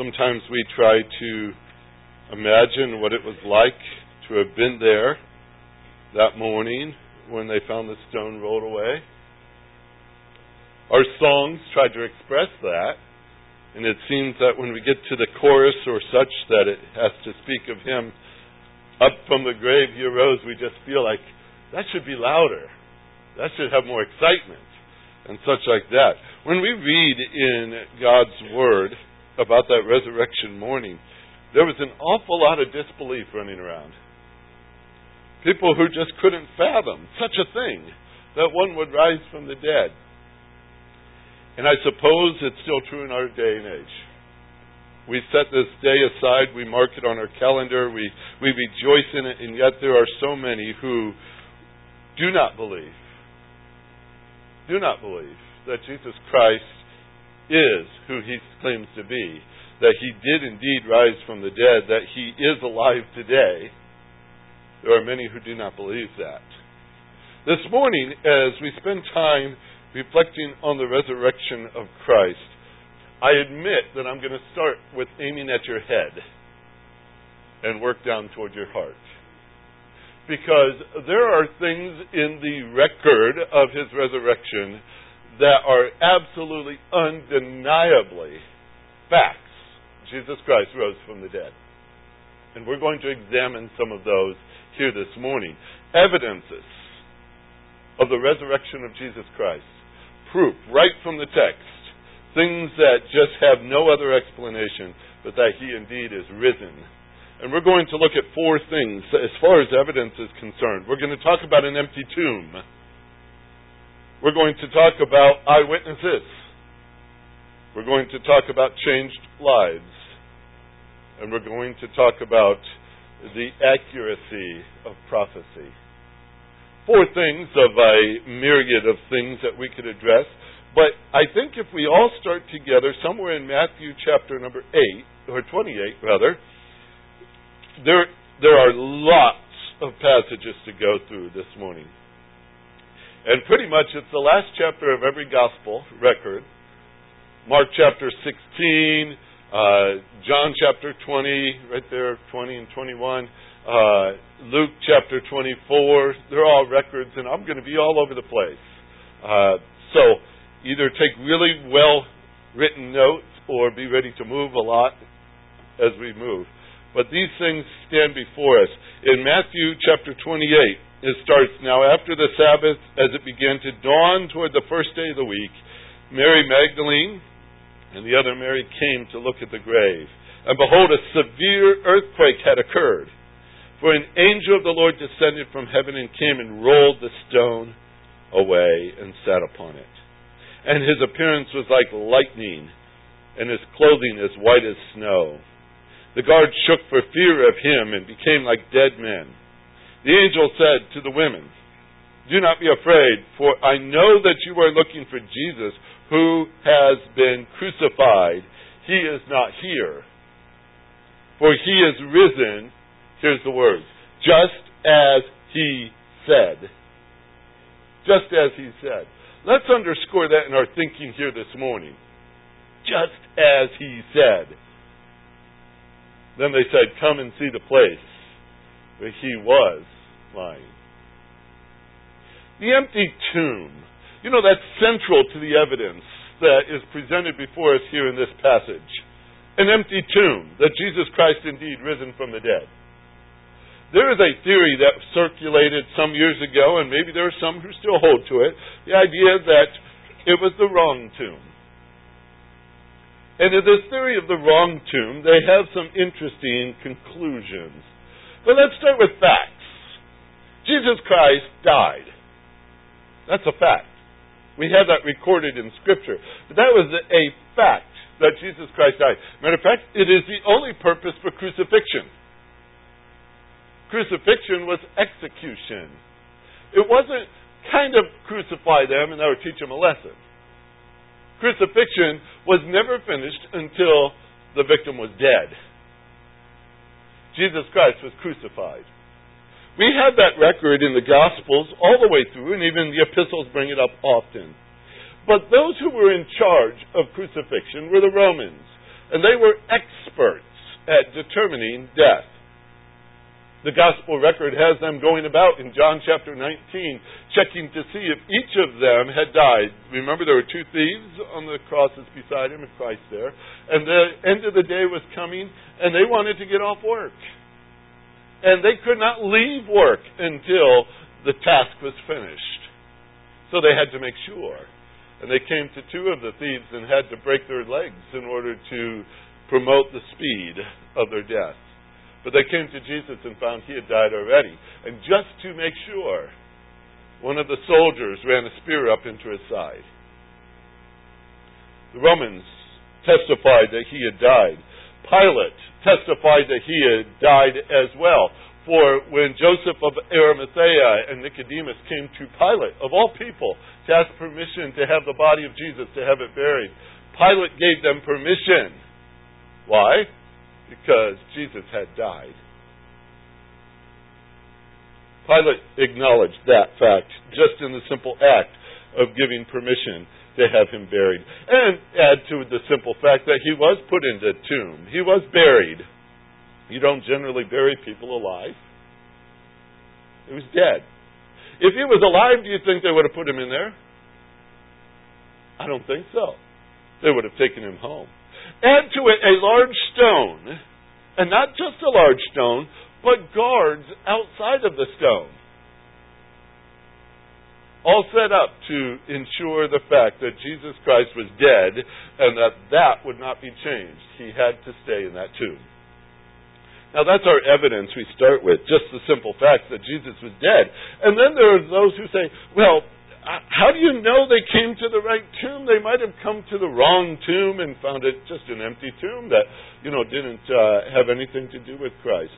Sometimes we try to imagine what it was like to have been there that morning when they found the stone rolled away. Our songs try to express that, and it seems that when we get to the chorus or such that it has to speak of him up from the grave he arose, we just feel like that should be louder. That should have more excitement and such like that. When we read in God's Word about that resurrection morning, there was an awful lot of disbelief running around. People who just couldn't fathom such a thing, that one would rise from the dead. And I suppose it's still true in our day and age. We set this day aside, we mark it on our calendar, we, we rejoice in it, and yet there are so many who do not believe, do not believe that Jesus Christ is who he claims to be, that he did indeed rise from the dead, that he is alive today. There are many who do not believe that. This morning, as we spend time reflecting on the resurrection of Christ, I admit that I'm going to start with aiming at your head and work down toward your heart. Because there are things in the record of his resurrection that are absolutely undeniably facts. Jesus Christ rose from the dead. And we're going to examine some of those here this morning. Evidences of the resurrection of Jesus Christ proof right from the text. Things that just have no other explanation but that he indeed is risen. And we're going to look at four things as far as evidence is concerned. We're going to talk about an empty tomb. We're going to talk about eyewitnesses. We're going to talk about changed lives. And we're going to talk about the accuracy of prophecy four things of a myriad of things that we could address. But I think if we all start together somewhere in Matthew chapter number 8, or 28 rather, there, there are lots of passages to go through this morning. And pretty much it's the last chapter of every gospel record. Mark chapter 16, uh, John chapter 20, right there, 20 and 21 uh, Luke chapter 24. They're all records, and I'm going to be all over the place. Uh, so either take really well written notes or be ready to move a lot as we move. But these things stand before us. In Matthew chapter 28, it starts now after the Sabbath, as it began to dawn toward the first day of the week, Mary Magdalene and the other Mary came to look at the grave. And behold, a severe earthquake had occurred for an angel of the Lord descended from heaven and came and rolled the stone away and sat upon it. And his appearance was like lightning, and his clothing as white as snow. The guards shook for fear of him and became like dead men. The angel said to the women, Do not be afraid, for I know that you are looking for Jesus who has been crucified. He is not here, for he is risen Here's the words. Just as he said. Just as he said. Let's underscore that in our thinking here this morning. Just as he said. Then they said, Come and see the place where he was lying. The empty tomb. You know, that's central to the evidence that is presented before us here in this passage. An empty tomb, that Jesus Christ indeed risen from the dead. There is a theory that circulated some years ago, and maybe there are some who still hold to it, the idea that it was the wrong tomb. And in this theory of the wrong tomb, they have some interesting conclusions. But let's start with facts. Jesus Christ died. That's a fact. We have that recorded in Scripture. But that was a fact that Jesus Christ died. Matter of fact, it is the only purpose for crucifixion. Crucifixion was execution. It wasn't kind of crucify them and that would teach them a lesson. Crucifixion was never finished until the victim was dead. Jesus Christ was crucified. We have that record in the Gospels all the way through, and even the epistles bring it up often. But those who were in charge of crucifixion were the Romans. And they were experts at determining death. The gospel record has them going about in John chapter 19, checking to see if each of them had died. Remember, there were two thieves on the crosses beside him and Christ there. And the end of the day was coming, and they wanted to get off work. And they could not leave work until the task was finished. So they had to make sure. And they came to two of the thieves and had to break their legs in order to promote the speed of their death. But they came to Jesus and found he had died already. And just to make sure, one of the soldiers ran a spear up into his side. The Romans testified that he had died. Pilate testified that he had died as well. For when Joseph of Arimathea and Nicodemus came to Pilate, of all people, to ask permission to have the body of Jesus, to have it buried, Pilate gave them permission. Why? Because Jesus had died. Pilate acknowledged that fact just in the simple act of giving permission to have him buried. And add to the simple fact that he was put into a tomb. He was buried. You don't generally bury people alive. He was dead. If he was alive, do you think they would have put him in there? I don't think so. They would have taken him home. Add to it a large stone, and not just a large stone, but guards outside of the stone. All set up to ensure the fact that Jesus Christ was dead and that that would not be changed. He had to stay in that tomb. Now that's our evidence we start with, just the simple fact that Jesus was dead. And then there are those who say, well, how do you know they came to the right tomb? They might have come to the wrong tomb and found it just an empty tomb that, you know, didn't uh, have anything to do with Christ.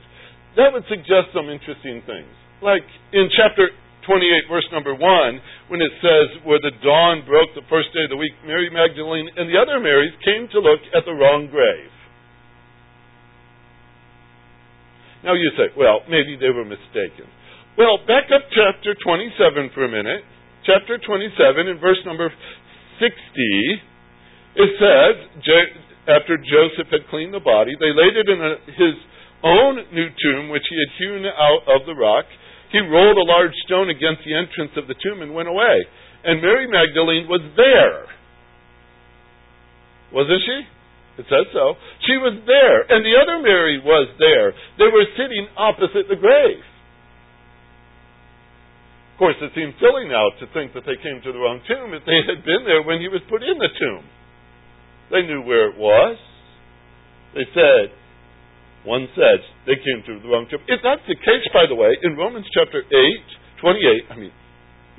That would suggest some interesting things. Like in chapter 28, verse number 1, when it says, Where the dawn broke the first day of the week, Mary Magdalene and the other Marys came to look at the wrong grave. Now you say, well, maybe they were mistaken. Well, back up chapter 27 for a minute chapter 27, in verse number 60, it says, after Joseph had cleaned the body, they laid it in a, his own new tomb, which he had hewn out of the rock. He rolled a large stone against the entrance of the tomb and went away. And Mary Magdalene was there. Wasn't she? It says so. She was there. And the other Mary was there. They were sitting opposite the grave. Course, it seems silly now to think that they came to the wrong tomb if they had been there when he was put in the tomb. They knew where it was. They said, one said, they came to the wrong tomb. If that's the case, by the way, in Romans chapter 8, 28, I mean,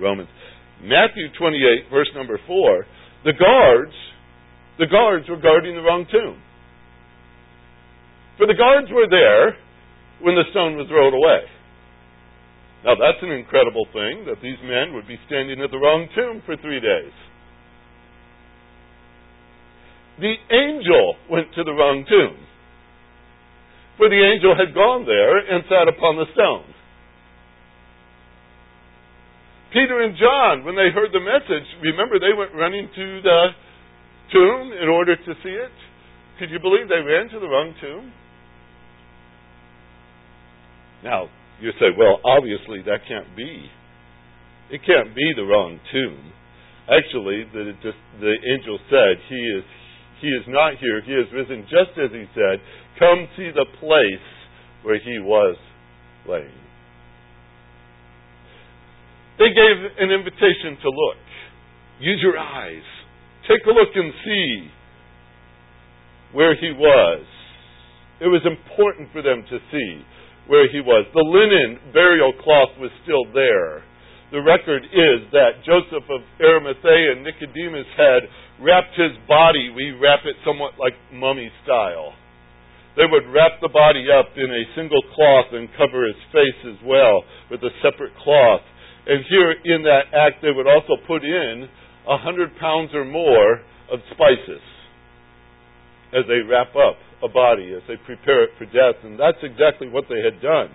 Romans, Matthew 28, verse number 4, the guards, the guards were guarding the wrong tomb. For the guards were there when the stone was rolled away. Now that's an incredible thing that these men would be standing at the wrong tomb for three days. The angel went to the wrong tomb. For the angel had gone there and sat upon the stone. Peter and John, when they heard the message, remember they went running to the tomb in order to see it? Could you believe they ran to the wrong tomb? Now, you say, well, obviously that can't be. It can't be the wrong tomb. Actually, the, the, angel said, he is, he is not here. He is risen just as he said. Come see the place where he was laying. They gave an invitation to look. Use your eyes. Take a look and see where he was. It was important for them to see where he was. The linen burial cloth was still there. The record is that Joseph of Arimathea and Nicodemus had wrapped his body. We wrap it somewhat like mummy style. They would wrap the body up in a single cloth and cover his face as well with a separate cloth. And here in that act, they would also put in a hundred pounds or more of spices as they wrap up a body as they prepare it for death. And that's exactly what they had done.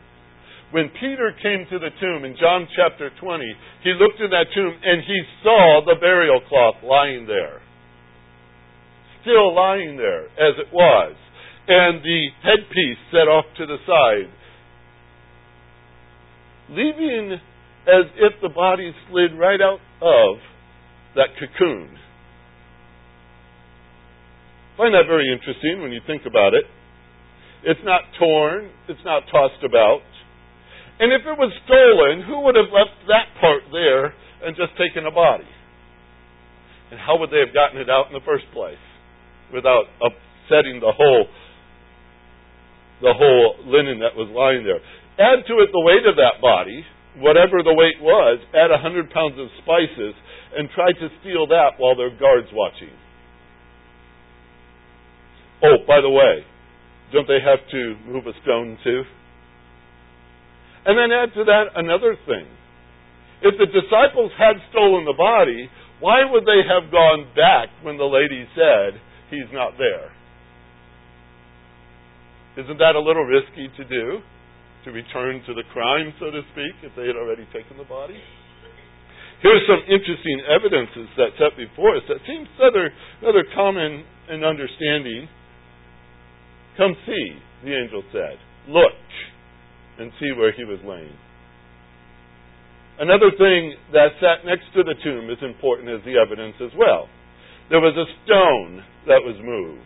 When Peter came to the tomb in John chapter 20, he looked in that tomb and he saw the burial cloth lying there. still lying there as it was, and the headpiece set off to the side, leaving as if the body slid right out of that cocoon. Find that very interesting when you think about it. It's not torn, it's not tossed about. And if it was stolen, who would have left that part there and just taken a body? And how would they have gotten it out in the first place without upsetting the whole the whole linen that was lying there? Add to it the weight of that body, whatever the weight was, add a hundred pounds of spices, and try to steal that while there are guards watching. Oh, by the way, don't they have to move a stone too? And then add to that another thing. If the disciples had stolen the body, why would they have gone back when the lady said, He's not there? Isn't that a little risky to do? To return to the crime, so to speak, if they had already taken the body? Here's some interesting evidences that's set before us that seems rather, rather common in understanding Come see, the angel said. Look and see where he was laying. Another thing that sat next to the tomb is important as the evidence as well. There was a stone that was moved.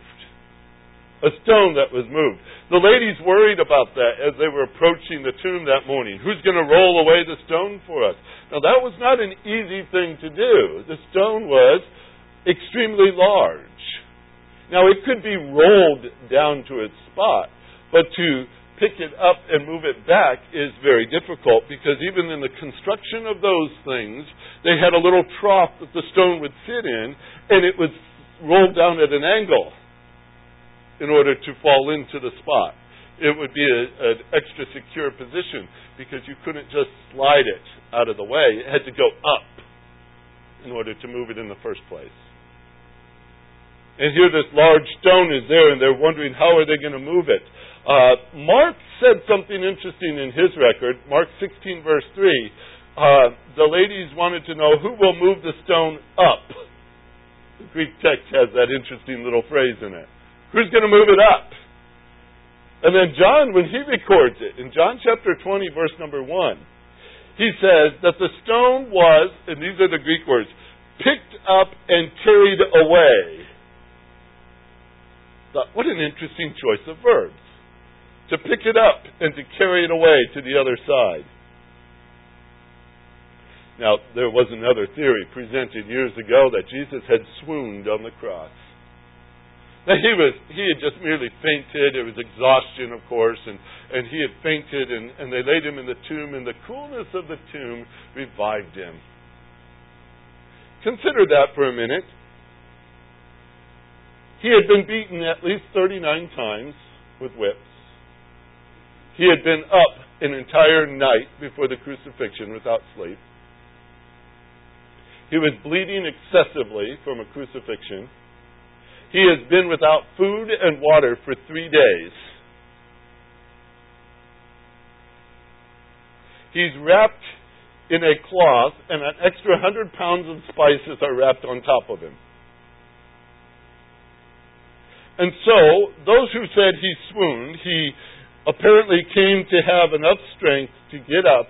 A stone that was moved. The ladies worried about that as they were approaching the tomb that morning. Who's going to roll away the stone for us? Now, that was not an easy thing to do. The stone was extremely large. Now, it could be rolled down to its spot, but to pick it up and move it back is very difficult because even in the construction of those things, they had a little trough that the stone would sit in, and it would roll down at an angle in order to fall into the spot. It would be a, an extra secure position because you couldn't just slide it out of the way. It had to go up in order to move it in the first place. And here this large stone is there, and they're wondering how are they going to move it. Uh, Mark said something interesting in his record, Mark 16, verse 3. Uh, the ladies wanted to know who will move the stone up. The Greek text has that interesting little phrase in it. Who's going to move it up? And then John, when he records it, in John chapter 20, verse number 1, he says that the stone was, and these are the Greek words, picked up and carried away thought, what an interesting choice of verbs. To pick it up and to carry it away to the other side. Now, there was another theory presented years ago that Jesus had swooned on the cross. Now he was he had just merely fainted, it was exhaustion of course, and, and he had fainted and, and they laid him in the tomb and the coolness of the tomb revived him. Consider that for a minute. He had been beaten at least 39 times with whips. He had been up an entire night before the crucifixion without sleep. He was bleeding excessively from a crucifixion. He has been without food and water for three days. He's wrapped in a cloth, and an extra hundred pounds of spices are wrapped on top of him. And so, those who said he swooned, he apparently came to have enough strength to get up,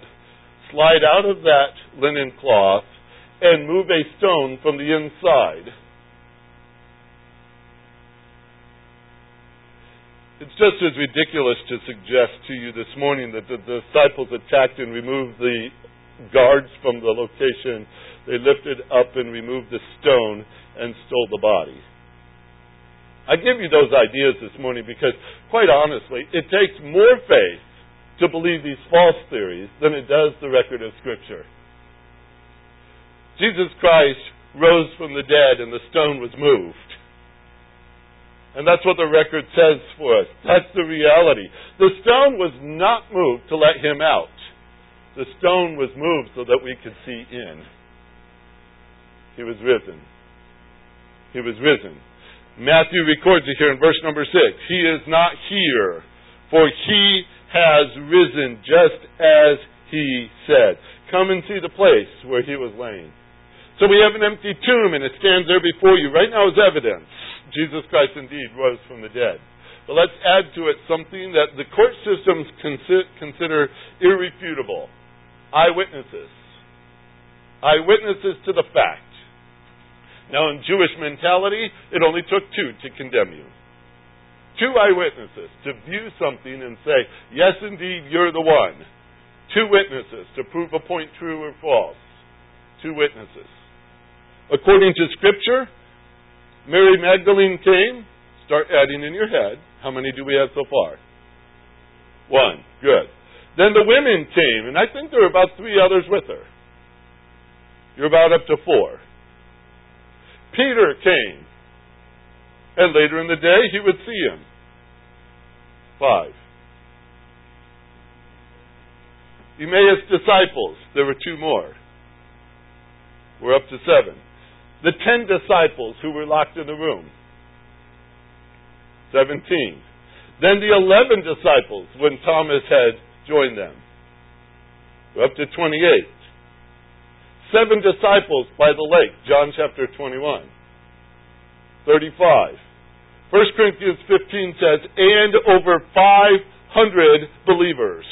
slide out of that linen cloth, and move a stone from the inside. It's just as ridiculous to suggest to you this morning that the disciples attacked and removed the guards from the location. They lifted up and removed the stone and stole the body. I give you those ideas this morning because, quite honestly, it takes more faith to believe these false theories than it does the record of Scripture. Jesus Christ rose from the dead and the stone was moved. And that's what the record says for us. That's the reality. The stone was not moved to let him out. The stone was moved so that we could see in. He was risen. He was risen. Matthew records it here in verse number 6. He is not here, for he has risen just as he said. Come and see the place where he was laying. So we have an empty tomb and it stands there before you right now as evidence. Jesus Christ indeed rose from the dead. But let's add to it something that the court systems consider irrefutable eyewitnesses. Eyewitnesses to the fact. Now, in Jewish mentality, it only took two to condemn you. Two eyewitnesses to view something and say, yes, indeed, you're the one. Two witnesses to prove a point true or false. Two witnesses. According to Scripture, Mary Magdalene came. Start adding in your head. How many do we have so far? One. Good. Then the women came, and I think there were about three others with her. You're about up to four. Peter came. And later in the day, he would see him. Five. Emmaus disciples, there were two more. We're up to seven. The ten disciples who were locked in the room. Seventeen. Then the eleven disciples when Thomas had joined them. We're up to 28. Seven disciples by the lake, John chapter 21. 35. 1 Corinthians 15 says, and over 500 believers.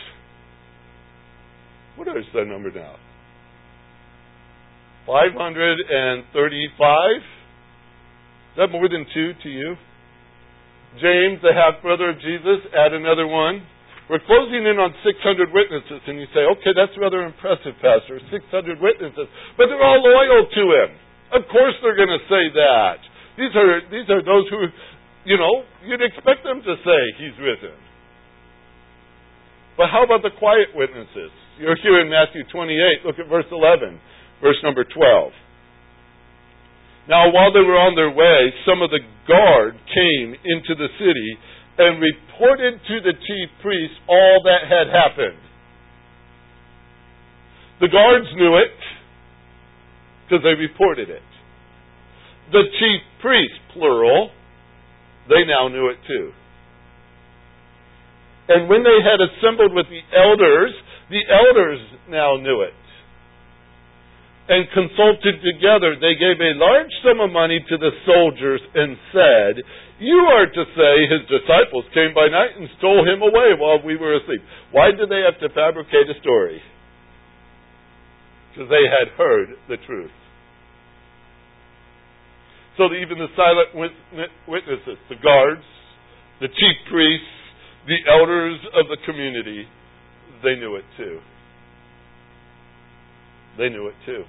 What is that number now? 535? Is that more than two to you? James, the half brother of Jesus, add another one. We're closing in on 600 witnesses, and you say, okay, that's rather impressive, Pastor. 600 witnesses. But they're all loyal to him. Of course they're going to say that. These are, these are those who, you know, you'd expect them to say he's risen. But how about the quiet witnesses? You're here in Matthew 28. Look at verse 11, verse number 12. Now, while they were on their way, some of the guard came into the city and reported to the chief priests all that had happened. The guards knew it because they reported it. The chief priests, plural, they now knew it too. And when they had assembled with the elders, the elders now knew it. And consulted together, they gave a large sum of money to the soldiers and said, You are to say his disciples came by night and stole him away while we were asleep. Why did they have to fabricate a story? Because they had heard the truth. So that even the silent witnesses, the guards, the chief priests, the elders of the community, they knew it too. They knew it too.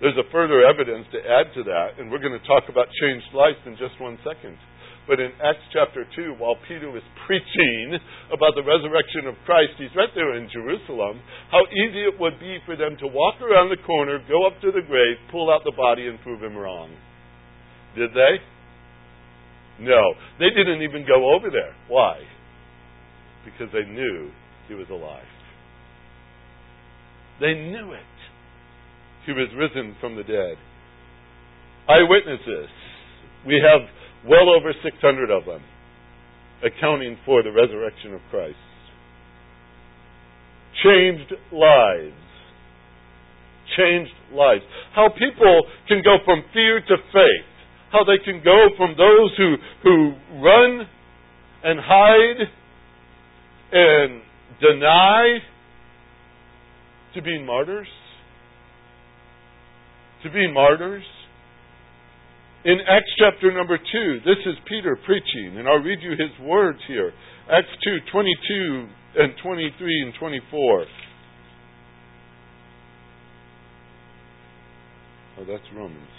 There's a further evidence to add to that, and we're going to talk about changed lives in just one second. But in Acts chapter 2, while Peter was preaching about the resurrection of Christ, he's right there in Jerusalem, how easy it would be for them to walk around the corner, go up to the grave, pull out the body, and prove him wrong. Did they? No. They didn't even go over there. Why? Because they knew he was alive. They knew it. He was risen from the dead. Eyewitnesses. We have well over 600 of them accounting for the resurrection of Christ. Changed lives. Changed lives. How people can go from fear to faith how they can go from those who, who run and hide and deny to being martyrs? To be martyrs? In Acts chapter number 2, this is Peter preaching, and I'll read you his words here. Acts 2, 22 and 23 and 24. Oh, that's Romans.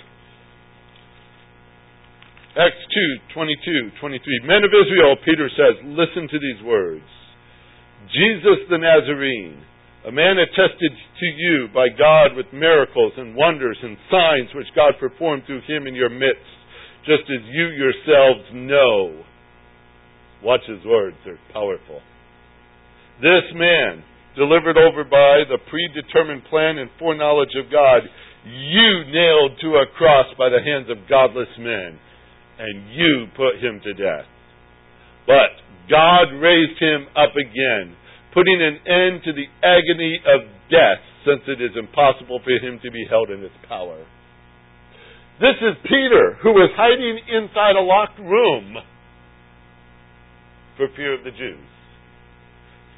Acts 2, 22, 23. Men of Israel, Peter says, listen to these words. Jesus the Nazarene, a man attested to you by God with miracles and wonders and signs which God performed through him in your midst, just as you yourselves know. Watch his words, they're powerful. This man, delivered over by the predetermined plan and foreknowledge of God, you nailed to a cross by the hands of godless men and you put him to death. But God raised him up again, putting an end to the agony of death, since it is impossible for him to be held in its power. This is Peter, who was hiding inside a locked room for fear of the Jews,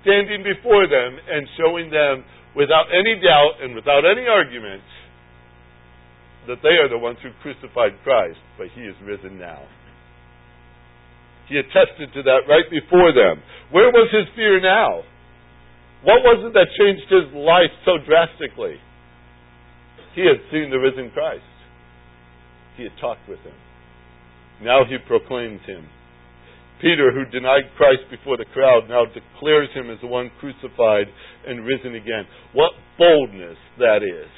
standing before them and showing them without any doubt and without any argument that they are the ones who crucified Christ, but he is risen now. He attested to that right before them. Where was his fear now? What was it that changed his life so drastically? He had seen the risen Christ. He had talked with him. Now he proclaims him. Peter, who denied Christ before the crowd, now declares him as the one crucified and risen again. What boldness that is.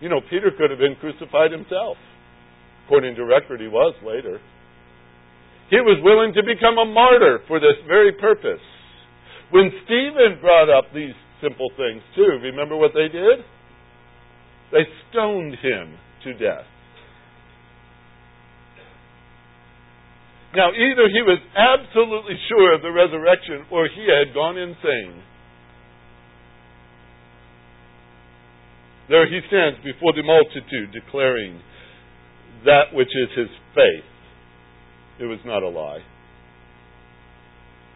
You know, Peter could have been crucified himself. According to record, he was later. He was willing to become a martyr for this very purpose. When Stephen brought up these simple things too, remember what they did? They stoned him to death. Now, either he was absolutely sure of the resurrection or he had gone insane. There he stands before the multitude declaring that which is his faith. It was not a lie.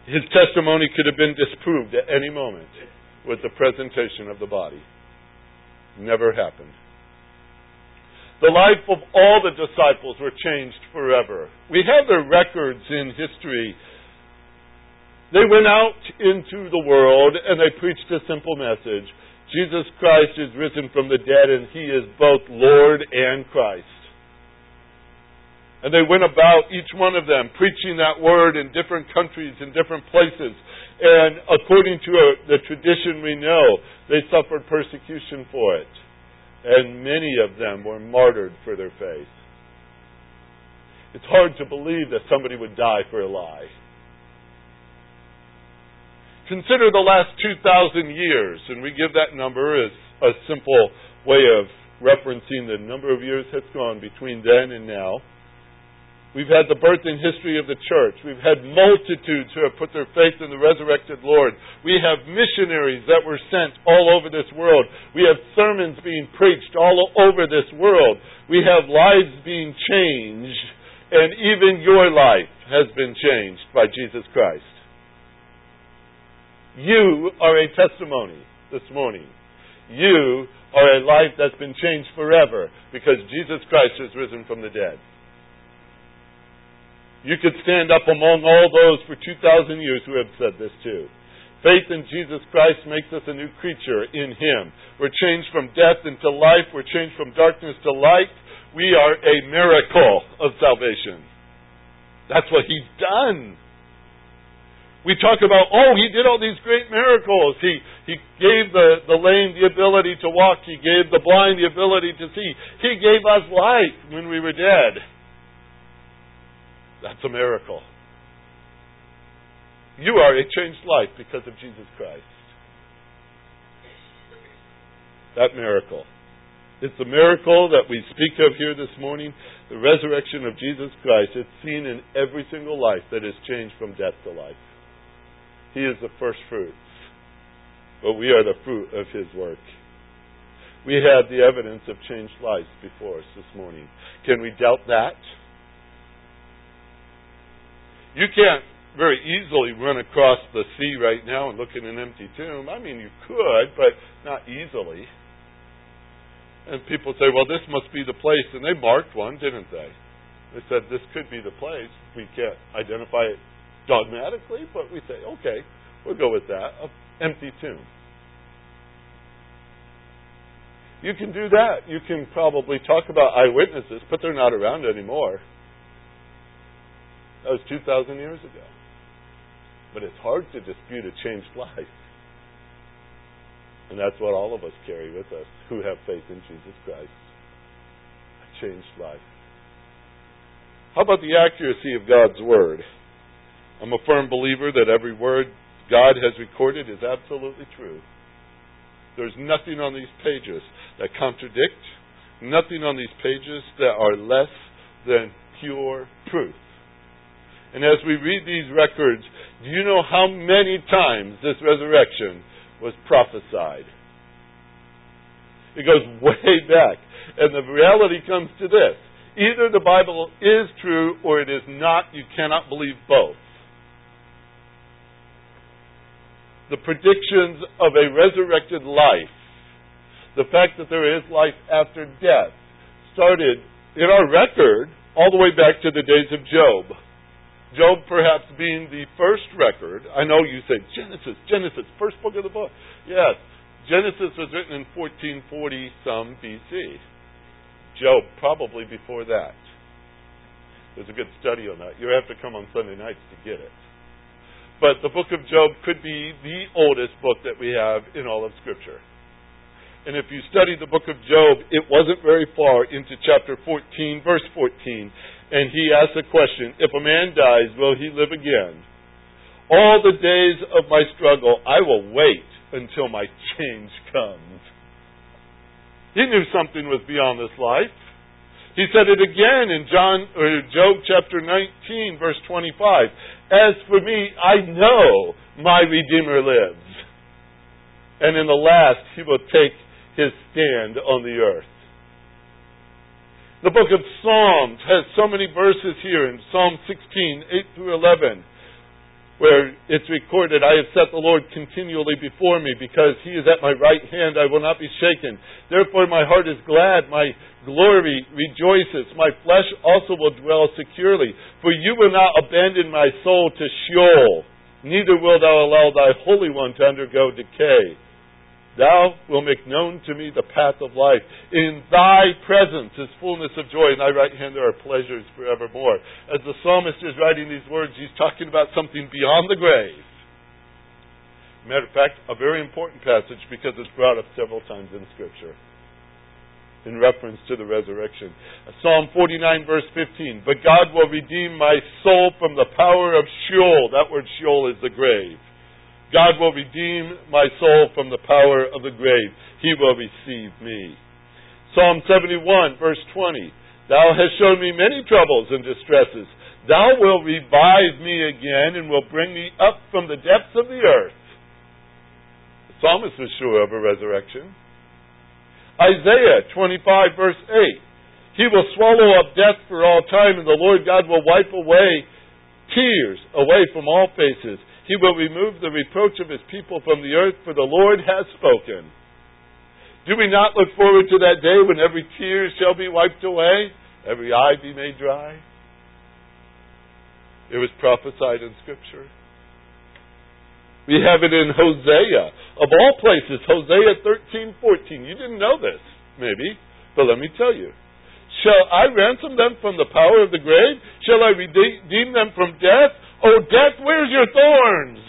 His testimony could have been disproved at any moment with the presentation of the body. Never happened. The life of all the disciples were changed forever. We have their records in history. They went out into the world and they preached a simple message. Jesus Christ is risen from the dead and he is both Lord and Christ. And they went about, each one of them, preaching that word in different countries, in different places. And according to a, the tradition we know, they suffered persecution for it and many of them were martyred for their faith. It's hard to believe that somebody would die for a lie. Consider the last 2,000 years, and we give that number as a simple way of referencing the number of years that's gone between then and now. We've had the birth and history of the church. We've had multitudes who have put their faith in the resurrected Lord. We have missionaries that were sent all over this world. We have sermons being preached all over this world. We have lives being changed, and even your life has been changed by Jesus Christ. You are a testimony this morning. You are a life that's been changed forever because Jesus Christ has risen from the dead. You could stand up among all those for 2,000 years who have said this too. Faith in Jesus Christ makes us a new creature in Him. We're changed from death into life. We're changed from darkness to light. We are a miracle of salvation. That's what He's done. We talk about, oh, He did all these great miracles. He, he gave the, the lame the ability to walk. He gave the blind the ability to see. He gave us life when we were dead. That's a miracle. You are a changed life because of Jesus Christ. That miracle. It's a miracle that we speak of here this morning, the resurrection of Jesus Christ. It's seen in every single life that is changed from death to life. He is the first fruits, but we are the fruit of His work. We have the evidence of changed lives before us this morning. Can we doubt that? You can't very easily run across the sea right now and look in an empty tomb. I mean, you could, but not easily. And people say, well, this must be the place. And they marked one, didn't they? They said, this could be the place. We can't identify it dogmatically, but we say, okay, we'll go with that. An empty tomb. You can do that. You can probably talk about eyewitnesses, but they're not around anymore. That was 2,000 years ago. But it's hard to dispute a changed life. And that's what all of us carry with us who have faith in Jesus Christ. A changed life. How about the accuracy of God's Word? I'm a firm believer that every word God has recorded is absolutely true. There's nothing on these pages that contradict, nothing on these pages that are less than pure truth. And as we read these records, do you know how many times this resurrection was prophesied? It goes way back. And the reality comes to this. Either the Bible is true or it is not. You cannot believe both. The predictions of a resurrected life, the fact that there is life after death, started in our record all the way back to the days of Job. Job perhaps being the first record. I know you say Genesis, Genesis, first book of the book. Yes, Genesis was written in 1440 some BC. Job probably before that. There's a good study on that. You have to come on Sunday nights to get it. But the book of Job could be the oldest book that we have in all of Scripture. And if you study the book of Job, it wasn't very far into chapter 14, verse 14 and he asks a question If a man dies, will he live again? All the days of my struggle, I will wait until my change comes. He knew something was beyond this life. He said it again in John or Job chapter 19 verse 25. As for me, I know my redeemer lives. And in the last he will take his stand on the earth. The book of Psalms has so many verses here in Psalm 16, 8 through 11, where it's recorded, I have set the Lord continually before me because he is at my right hand, I will not be shaken. Therefore my heart is glad, my glory rejoices, my flesh also will dwell securely. For you will not abandon my soul to Sheol, neither wilt thou allow thy Holy One to undergo decay. Thou wilt make known to me the path of life. In thy presence is fullness of joy, and thy right hand there are pleasures forevermore. As the psalmist is writing these words, he's talking about something beyond the grave. Matter of fact, a very important passage because it's brought up several times in Scripture in reference to the resurrection. Psalm 49, verse 15. But God will redeem my soul from the power of Sheol. That word Sheol is the grave. God will redeem my soul from the power of the grave. He will receive me. Psalm 71, verse 20. Thou hast shown me many troubles and distresses. Thou wilt revive me again and will bring me up from the depths of the earth. The psalmist was sure of a resurrection. Isaiah 25, verse 8. He will swallow up death for all time, and the Lord God will wipe away tears away from all faces. He will remove the reproach of his people from the earth, for the Lord has spoken. Do we not look forward to that day when every tear shall be wiped away, every eye be made dry? It was prophesied in Scripture. We have it in Hosea. Of all places, Hosea 13, 14. You didn't know this, maybe, but let me tell you. Shall I ransom them from the power of the grave? Shall I redeem them from death? O death, where's your thorns?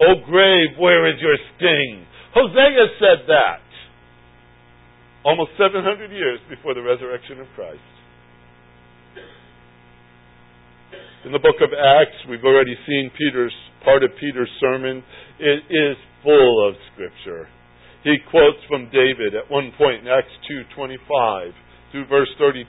O grave, where is your sting? Hosea said that almost 700 years before the resurrection of Christ. In the book of Acts, we've already seen Peter's part of Peter's sermon. It is full of scripture. He quotes from David at one point in Acts 2:25 through verse 32.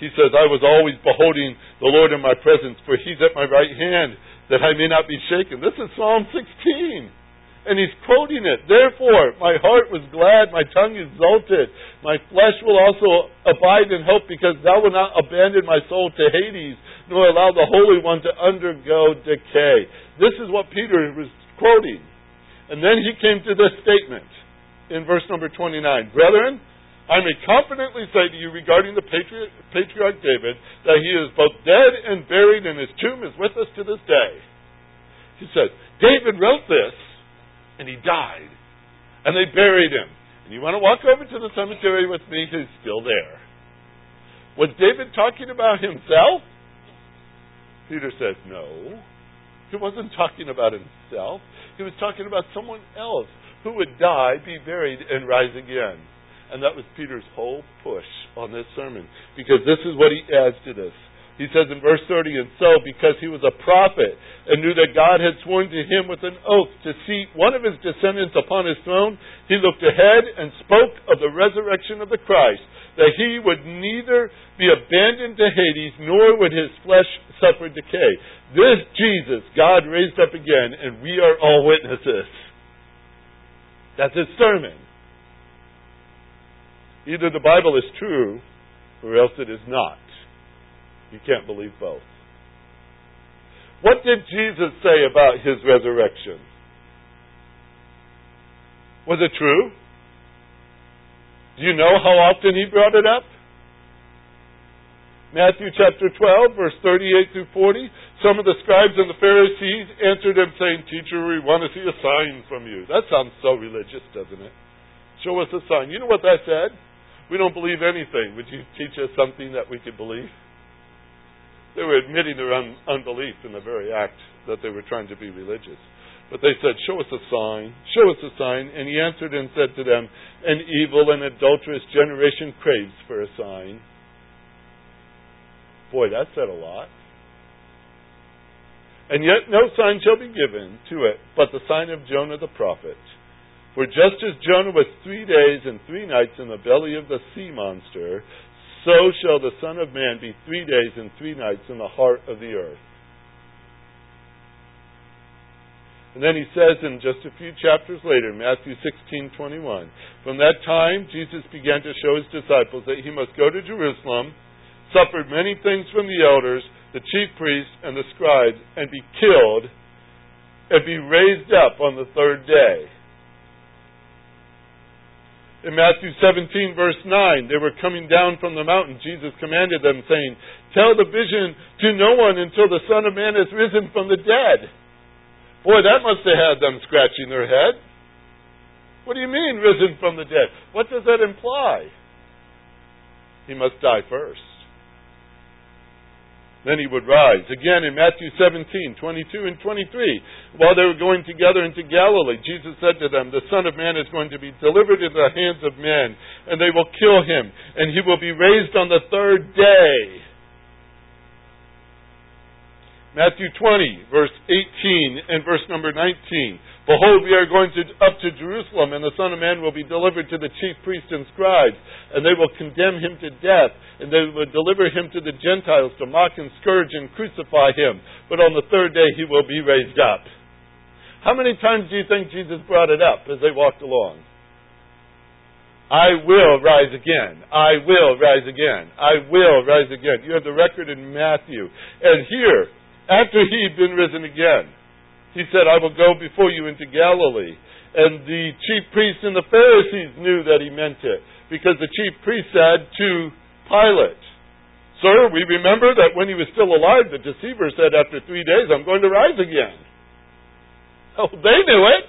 He says, I was always beholding the Lord in my presence, for he's at my right hand, that I may not be shaken. This is Psalm 16. And he's quoting it. Therefore, my heart was glad, my tongue exulted. My flesh will also abide in hope, because thou wilt not abandon my soul to Hades, nor allow the Holy One to undergo decay. This is what Peter was quoting. And then he came to this statement in verse number 29. Brethren, I may confidently say to you regarding the patriarch David that he is both dead and buried, and his tomb is with us to this day. He said, David wrote this, and he died, and they buried him. And you want to walk over to the cemetery with me? He's still there. Was David talking about himself? Peter says, no. He wasn't talking about himself. He was talking about someone else who would die, be buried, and rise again. And that was Peter's whole push on this sermon. Because this is what he adds to this. He says in verse 30, And so, because he was a prophet and knew that God had sworn to him with an oath to seat one of his descendants upon his throne, he looked ahead and spoke of the resurrection of the Christ, that he would neither be abandoned to Hades, nor would his flesh suffer decay. This Jesus God raised up again, and we are all witnesses. That's his sermon. Either the Bible is true or else it is not. You can't believe both. What did Jesus say about his resurrection? Was it true? Do you know how often he brought it up? Matthew chapter 12, verse 38 through 40. Some of the scribes and the Pharisees answered him, saying, Teacher, we want to see a sign from you. That sounds so religious, doesn't it? Show us a sign. You know what that said? We don't believe anything. Would you teach us something that we could believe? They were admitting their un- unbelief in the very act that they were trying to be religious. But they said, Show us a sign. Show us a sign. And he answered and said to them, An evil and adulterous generation craves for a sign. Boy, that said a lot. And yet no sign shall be given to it but the sign of Jonah the prophet. For just as Jonah was three days and three nights in the belly of the sea monster, so shall the Son of Man be three days and three nights in the heart of the earth. And then he says in just a few chapters later, Matthew 16:21, from that time Jesus began to show his disciples that he must go to Jerusalem, suffer many things from the elders, the chief priests, and the scribes, and be killed, and be raised up on the third day. In Matthew 17, verse 9, they were coming down from the mountain. Jesus commanded them, saying, Tell the vision to no one until the Son of Man has risen from the dead. Boy, that must have had them scratching their head. What do you mean, risen from the dead? What does that imply? He must die first. Then he would rise. Again in Matthew 17, 22 and 23, while they were going together into Galilee, Jesus said to them, The Son of Man is going to be delivered into the hands of men, and they will kill him, and he will be raised on the third day. Matthew 20, verse 18 and verse number 19. Behold, we are going to, up to Jerusalem, and the Son of Man will be delivered to the chief priests and scribes, and they will condemn him to death, and they will deliver him to the Gentiles to mock and scourge and crucify him. But on the third day he will be raised up. How many times do you think Jesus brought it up as they walked along? I will rise again. I will rise again. I will rise again. You have the record in Matthew. And here, after he'd been risen again, he said, I will go before you into Galilee. And the chief priests and the Pharisees knew that he meant it, because the chief priest said to Pilate, Sir, we remember that when he was still alive, the deceiver said, After three days, I'm going to rise again. Oh, they knew it.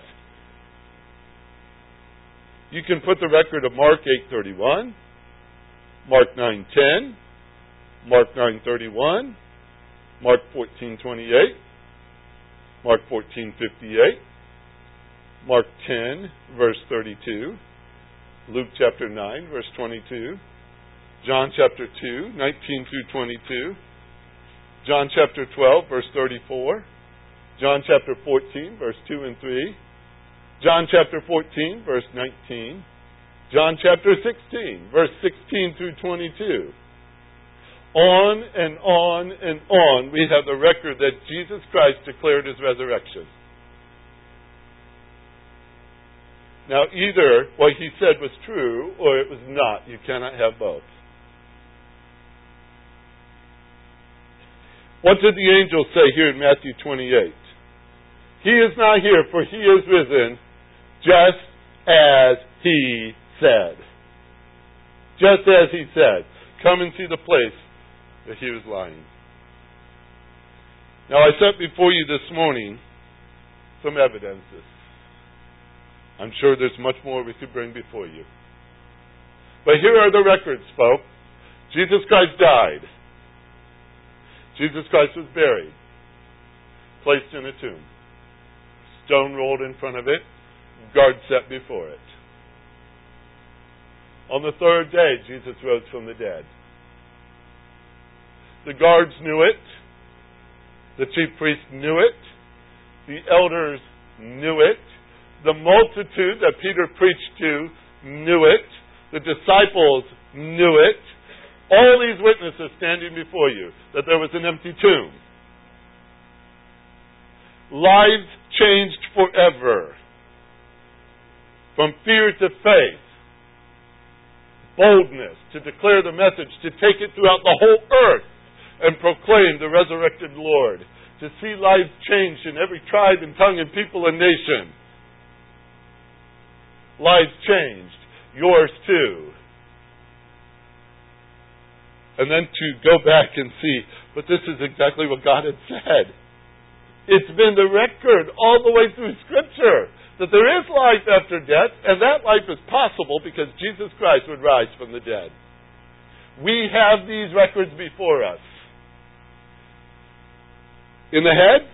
You can put the record of Mark 8:31, Mark 9:10, Mark 9:31, Mark 14:28, Mark 14:58, Mark 10 verse 32, Luke chapter 9 verse 22, John chapter 2 19 through 22, John chapter 12 verse 34, John chapter 14 verse 2 and 3, John chapter 14 verse 19, John chapter 16 verse 16 through 22. On and on and on, we have the record that Jesus Christ declared his resurrection. Now, either what he said was true or it was not. You cannot have both. What did the angel say here in Matthew 28? He is not here, for he is risen, just as he said. Just as he said. Come and see the place that he was lying. Now, I set before you this morning some evidences. I'm sure there's much more we could bring before you. But here are the records, folks. Jesus Christ died. Jesus Christ was buried, placed in a tomb, stone rolled in front of it, guard set before it. On the third day, Jesus rose from the dead. The guards knew it. The chief priests knew it. The elders knew it. The multitude that Peter preached to knew it. The disciples knew it. All these witnesses standing before you that there was an empty tomb. Lives changed forever. From fear to faith. boldness to declare the message, to take it throughout the whole earth and proclaim the resurrected Lord, to see lives changed in every tribe and tongue and people and nation. Lives changed, yours too. And then to go back and see, but this is exactly what God had said. It's been the record all the way through Scripture that there is life after death, and that life is possible because Jesus Christ would rise from the dead. We have these records before us. In the head,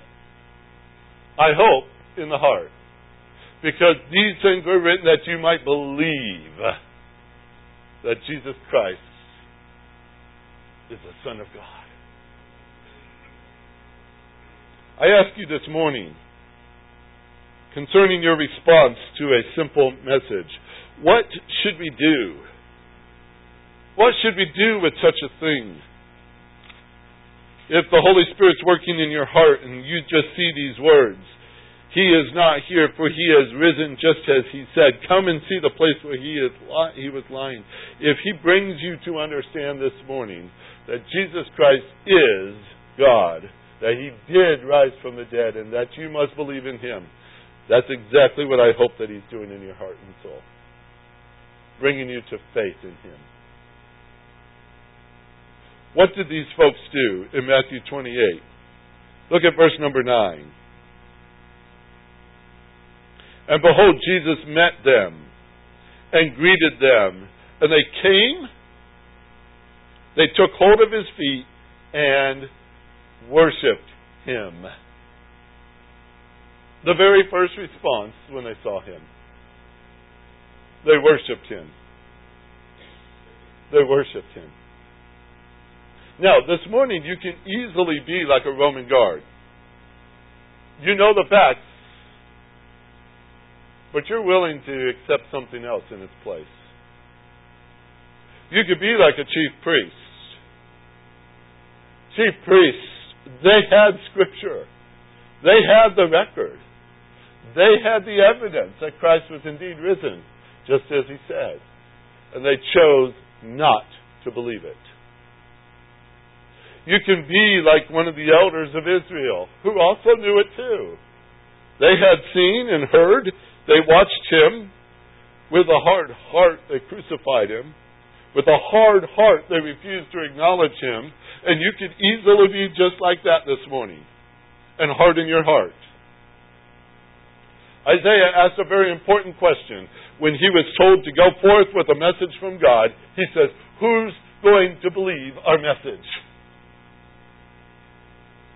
I hope in the heart. Because these things were written that you might believe that Jesus Christ is the Son of God. I ask you this morning concerning your response to a simple message. What should we do? What should we do with such a thing? If the Holy Spirit's working in your heart and you just see these words, He is not here, for He has risen just as He said. Come and see the place where He is He was lying. If He brings you to understand this morning that Jesus Christ is God, that He did rise from the dead, and that you must believe in Him, that's exactly what I hope that He's doing in your heart and soul. Bringing you to faith in Him. What did these folks do in Matthew 28? Look at verse number 9. And behold, Jesus met them and greeted them. And they came, they took hold of his feet, and worshiped him the very first response when they saw him. They worshiped him. They worshiped him. Now, this morning you can easily be like a Roman guard. You know the facts, but you're willing to accept something else in its place. You could be like a chief priest. Chief priests, they had scripture. They had the record. They had the evidence that Christ was indeed risen, just as he said. And they chose not to believe it. You can be like one of the elders of Israel, who also knew it too. They had seen and heard, they watched him. With a hard heart, they crucified him. With a hard heart, they refused to acknowledge him. And you could easily be just like that this morning and harden your heart. Isaiah asked a very important question. When he was told to go forth with a message from God, he says, Who's going to believe our message?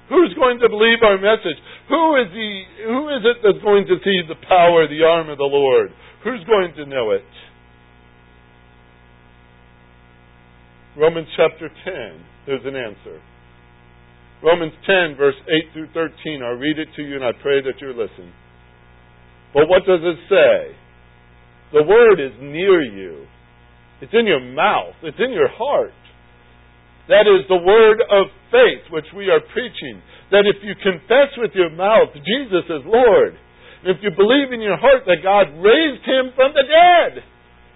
Who's going to believe our message? Who is the who is it that's going to see the power, the arm of the Lord? Who's going to know it? Romans chapter 10, there's an answer. Romans 10, verse 8 through 13. I'll read it to you and I pray that you're listening. But what does it say? The word is near you. It's in your mouth. It's in your heart. That is the word of faith which we are preaching. That if you confess with your mouth Jesus is Lord, and if you believe in your heart that God raised him from the dead,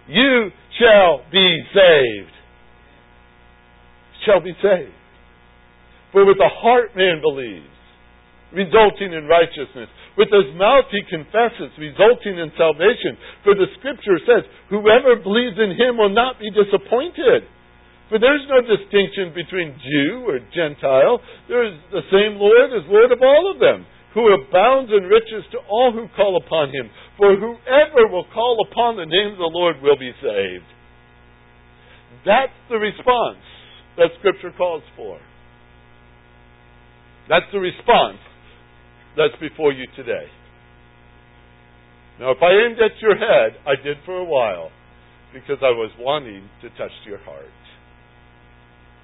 you shall be saved. Shall be saved. For with the heart man believes, resulting in righteousness. With his mouth he confesses, resulting in salvation. For the scripture says, whoever believes in him will not be disappointed. For there's no distinction between Jew or Gentile. There is the same Lord as Lord of all of them, who abounds in riches to all who call upon him. For whoever will call upon the name of the Lord will be saved. That's the response that Scripture calls for. That's the response that's before you today. Now, if I aimed at your head, I did for a while because I was wanting to touch your heart.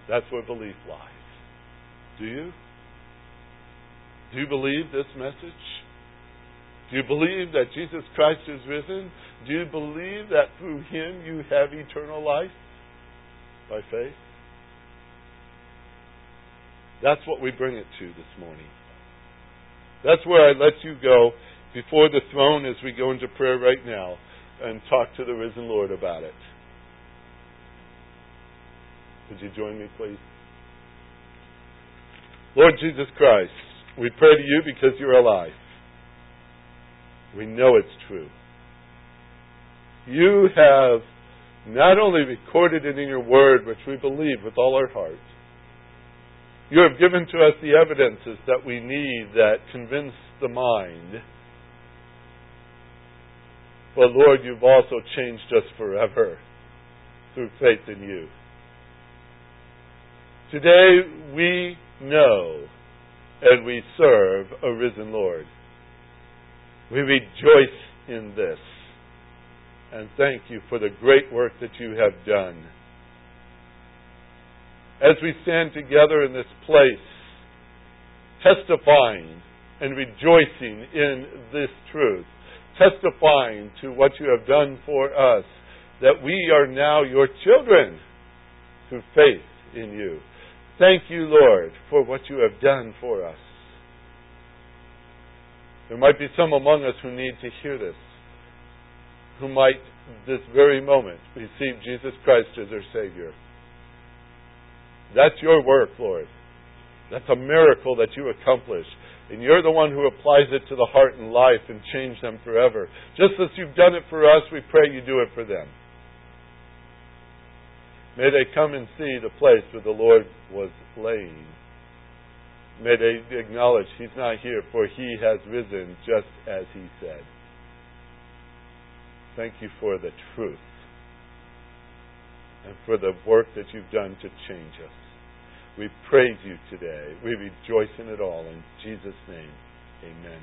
That's where belief lies. Do you? Do you believe this message? Do you believe that Jesus Christ is risen? Do you believe that through him you have eternal life by faith? That's what we bring it to this morning. That's where I let you go before the throne as we go into prayer right now and talk to the risen Lord about it. Would you join me, please? Lord Jesus Christ, we pray to you because you're alive. We know it's true. You have not only recorded it in your word, which we believe with all our heart, you have given to us the evidences that we need that convince the mind. But Lord, you've also changed us forever through faith in you. Today we know and we serve a risen Lord. We rejoice in this and thank you for the great work that you have done. As we stand together in this place, testifying and rejoicing in this truth, testifying to what you have done for us, that we are now your children through faith in you. Thank you, Lord, for what you have done for us. There might be some among us who need to hear this, who might, this very moment, receive Jesus Christ as their Savior. That's your work, Lord. That's a miracle that you accomplish. And you're the one who applies it to the heart and life and change them forever. Just as you've done it for us, we pray you do it for them. May they come and see the place where the Lord was laying. May they acknowledge He's not here, for He has risen just as He said. Thank you for the truth and for the work that you've done to change us. We praise you today. We rejoice in it all. In Jesus' name, amen.